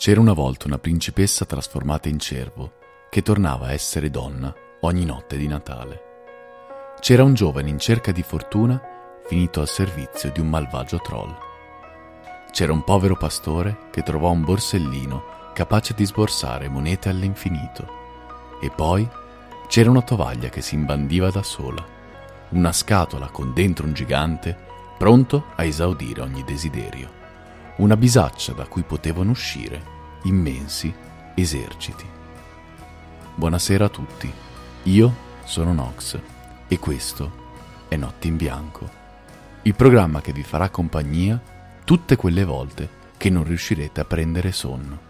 C'era una volta una principessa trasformata in cervo che tornava a essere donna ogni notte di Natale. C'era un giovane in cerca di fortuna finito al servizio di un malvagio troll. C'era un povero pastore che trovò un borsellino capace di sborsare monete all'infinito. E poi c'era una tovaglia che si imbandiva da sola, una scatola con dentro un gigante pronto a esaudire ogni desiderio una bisaccia da cui potevano uscire immensi eserciti. Buonasera a tutti, io sono Nox e questo è Notte in Bianco, il programma che vi farà compagnia tutte quelle volte che non riuscirete a prendere sonno.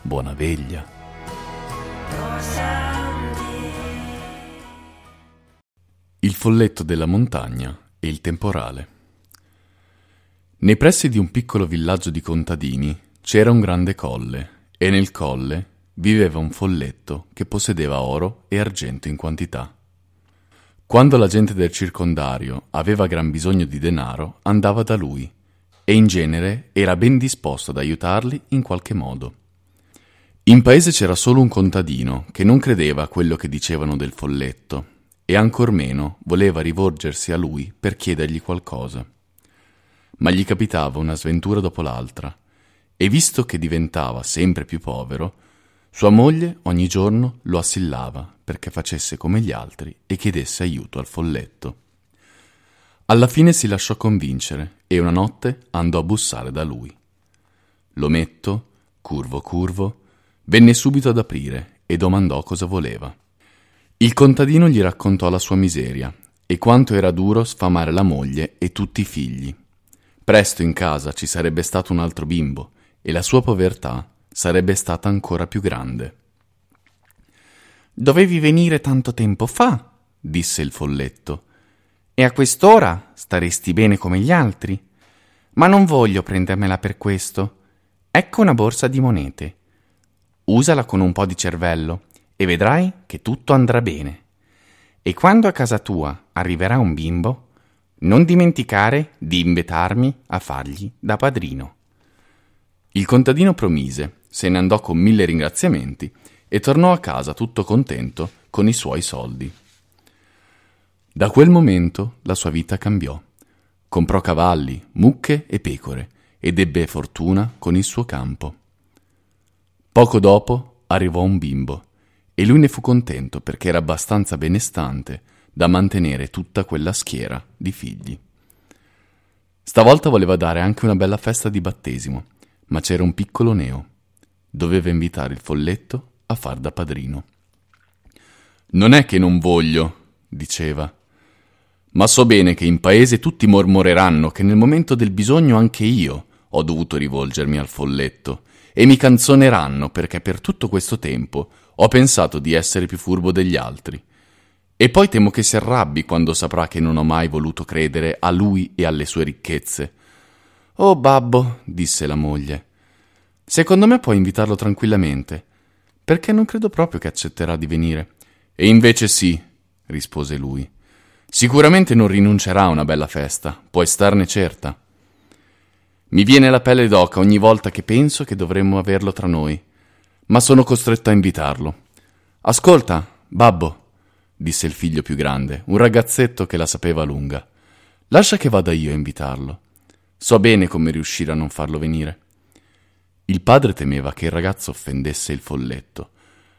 Buona veglia! Il folletto della montagna e il temporale. Nei pressi di un piccolo villaggio di contadini c'era un grande colle e nel colle viveva un folletto che possedeva oro e argento in quantità. Quando la gente del circondario aveva gran bisogno di denaro, andava da lui e in genere era ben disposto ad aiutarli in qualche modo. In paese c'era solo un contadino che non credeva a quello che dicevano del folletto e ancor meno voleva rivolgersi a lui per chiedergli qualcosa ma gli capitava una sventura dopo l'altra, e visto che diventava sempre più povero, sua moglie ogni giorno lo assillava perché facesse come gli altri e chiedesse aiuto al folletto. Alla fine si lasciò convincere e una notte andò a bussare da lui. L'ometto, curvo curvo, venne subito ad aprire e domandò cosa voleva. Il contadino gli raccontò la sua miseria e quanto era duro sfamare la moglie e tutti i figli Presto in casa ci sarebbe stato un altro bimbo e la sua povertà sarebbe stata ancora più grande. Dovevi venire tanto tempo fa, disse il folletto, e a quest'ora staresti bene come gli altri. Ma non voglio prendermela per questo. Ecco una borsa di monete. Usala con un po' di cervello e vedrai che tutto andrà bene. E quando a casa tua arriverà un bimbo, non dimenticare di invitarmi a fargli da padrino. Il contadino promise, se ne andò con mille ringraziamenti e tornò a casa tutto contento con i suoi soldi. Da quel momento la sua vita cambiò. Comprò cavalli, mucche e pecore ed ebbe fortuna con il suo campo. Poco dopo arrivò un bimbo e lui ne fu contento perché era abbastanza benestante da mantenere tutta quella schiera di figli. Stavolta voleva dare anche una bella festa di battesimo, ma c'era un piccolo neo. Doveva invitare il folletto a far da padrino. Non è che non voglio, diceva, ma so bene che in paese tutti mormoreranno che nel momento del bisogno anche io ho dovuto rivolgermi al folletto e mi canzoneranno perché per tutto questo tempo ho pensato di essere più furbo degli altri e poi temo che si arrabbi quando saprà che non ho mai voluto credere a lui e alle sue ricchezze. Oh babbo, disse la moglie, secondo me puoi invitarlo tranquillamente, perché non credo proprio che accetterà di venire. E invece sì, rispose lui. Sicuramente non rinuncerà a una bella festa, puoi starne certa. Mi viene la pelle d'oca ogni volta che penso che dovremmo averlo tra noi, ma sono costretto a invitarlo. Ascolta, babbo, disse il figlio più grande, un ragazzetto che la sapeva lunga. Lascia che vada io a invitarlo. So bene come riuscire a non farlo venire. Il padre temeva che il ragazzo offendesse il folletto,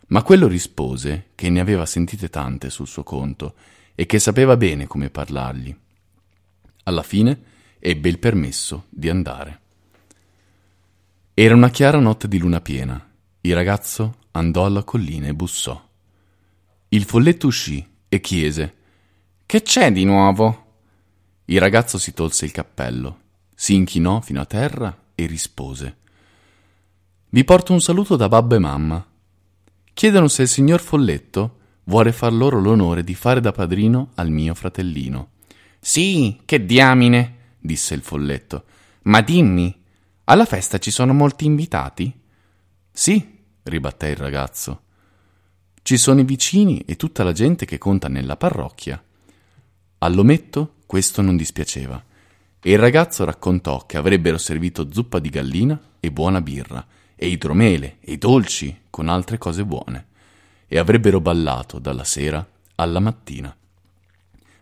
ma quello rispose che ne aveva sentite tante sul suo conto e che sapeva bene come parlargli. Alla fine ebbe il permesso di andare. Era una chiara notte di luna piena. Il ragazzo andò alla collina e bussò. Il folletto uscì e chiese Che c'è di nuovo? Il ragazzo si tolse il cappello, si inchinò fino a terra e rispose Vi porto un saluto da babbo e mamma. Chiedono se il signor Folletto vuole far loro l'onore di fare da padrino al mio fratellino. Sì, che diamine, disse il folletto. Ma dimmi, alla festa ci sono molti invitati? Sì, ribatté il ragazzo. Ci sono i vicini e tutta la gente che conta nella parrocchia. All'ometto questo non dispiaceva e il ragazzo raccontò che avrebbero servito zuppa di gallina e buona birra e idromele e dolci con altre cose buone, e avrebbero ballato dalla sera alla mattina.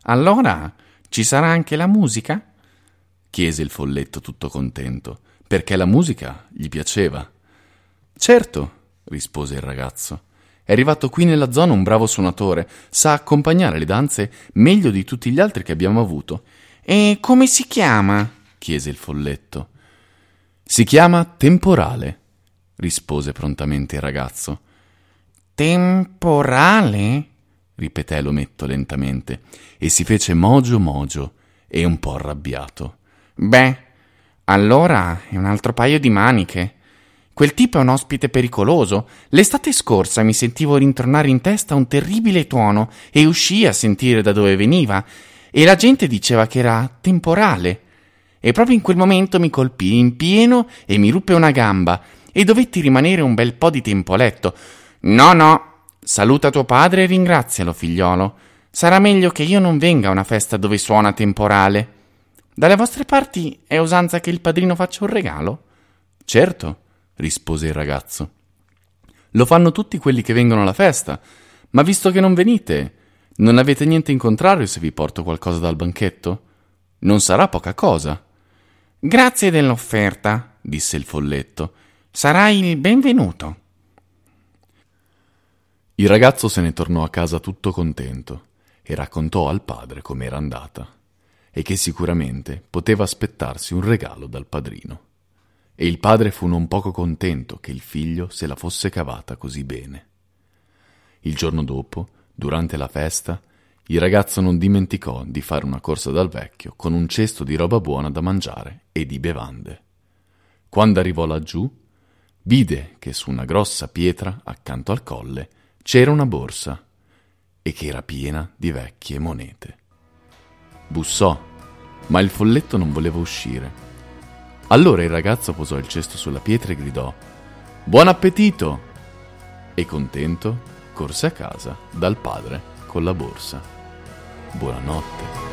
Allora ci sarà anche la musica? chiese il folletto tutto contento, perché la musica gli piaceva. Certo, rispose il ragazzo. È arrivato qui nella zona un bravo suonatore, sa accompagnare le danze meglio di tutti gli altri che abbiamo avuto. E come si chiama? chiese il folletto. Si chiama Temporale, rispose prontamente il ragazzo. Temporale? ripeté l'ometto lentamente e si fece mogio mogio e un po' arrabbiato. Beh, allora è un altro paio di maniche. Quel tipo è un ospite pericoloso. L'estate scorsa mi sentivo rintornare in testa un terribile tuono e uscii a sentire da dove veniva e la gente diceva che era temporale. E proprio in quel momento mi colpì in pieno e mi ruppe una gamba e dovetti rimanere un bel po' di tempo a letto. No, no, saluta tuo padre e ringrazialo, figliolo. Sarà meglio che io non venga a una festa dove suona temporale. Dalle vostre parti è usanza che il padrino faccia un regalo? Certo rispose il ragazzo. Lo fanno tutti quelli che vengono alla festa, ma visto che non venite, non avete niente in contrario se vi porto qualcosa dal banchetto? Non sarà poca cosa. Grazie dell'offerta, disse il folletto. Sarai il benvenuto. Il ragazzo se ne tornò a casa tutto contento e raccontò al padre com'era andata e che sicuramente poteva aspettarsi un regalo dal padrino e il padre fu non poco contento che il figlio se la fosse cavata così bene. Il giorno dopo, durante la festa, il ragazzo non dimenticò di fare una corsa dal vecchio con un cesto di roba buona da mangiare e di bevande. Quando arrivò laggiù, vide che su una grossa pietra accanto al colle c'era una borsa e che era piena di vecchie monete. Bussò, ma il folletto non voleva uscire allora il ragazzo posò il cesto sulla pietra e gridò Buon appetito! E contento corse a casa dal padre con la borsa. Buonanotte.